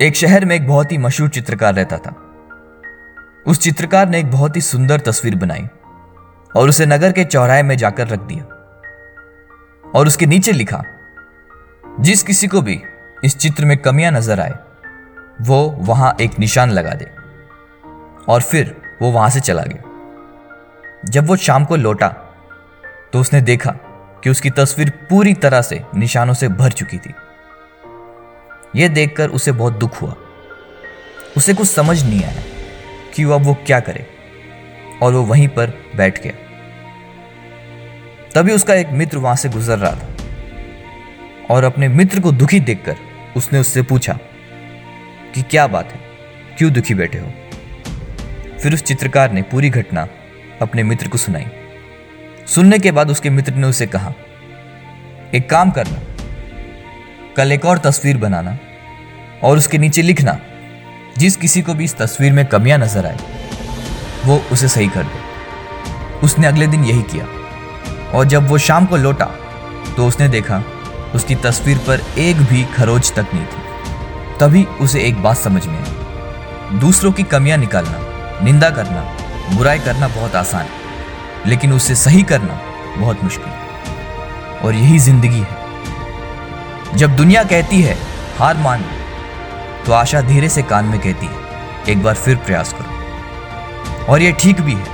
एक शहर में एक बहुत ही मशहूर चित्रकार रहता था। उस चित्रकार ने एक बहुत ही सुंदर तस्वीर बनाई और उसे नगर के चौराहे में जाकर रख दिया और उसके नीचे लिखा, जिस किसी को भी इस चित्र में कमियाँ नज़र आए, वो वहाँ एक निशान लगा दे और फिर वो वहाँ से चला गया। जब वो शाम को लौटा तो उसने देखा कि उसकी तस्वीर पूरी तरह से निशानों से भर चुकी थी। यह देखकर उसे बहुत दुख हुआ। उसे कुछ समझ नहीं आया कि अब वो क्या करे, और वो वहीं पर बैठ गया। तभी उसका एक मित्र वहाँ से गुजर रहा था, और अपने मित्र को दुखी देखकर उसने उससे पूछा कि क्या बात है, क्यों दुखी बैठे हो? फिर उस चित्रकार ने पूरी घटना अपने मित्र को सुनाई। सुनने के बाद उसके मित्र ने उसे कहा, एक काम करना कल एक और तस्वीर बनाना और उसके नीचे लिखना। जिस किसी को भी इस तस्वीर में कमियाँ नज़र आए, वो उसे सही कर दे। उसने अगले दिन यही किया और जब वो शाम को लौटा तो उसने देखा उसकी तस्वीर पर एक भी खरोच तक नहीं थी। तभी उसे एक बात समझ में आई। दूसरों की कमियाँ निकालना, निंदा करना, बुराई करना बहुत आसान है, लेकिन उसे सही करना बहुत मुश्किल और यही ज़िंदगी है। जब दुनिया कहती है, हार मान तो आशा धीरे से कान में कहती है, एक बार फिर प्रयास करो। और यह ठीक भी है,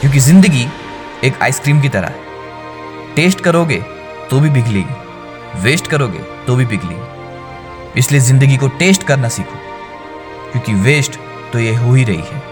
क्योंकि ज़िंदगी एक आइसक्रीम की तरह है। टेस्ट करोगे तो भी पिघलेगी, वेस्ट करोगे तो भी पिघलेगी। इसलिए ज़िंदगी को टेस्ट करना सीखो, क्योंकि वेस्ट तो ये हो ही रही है।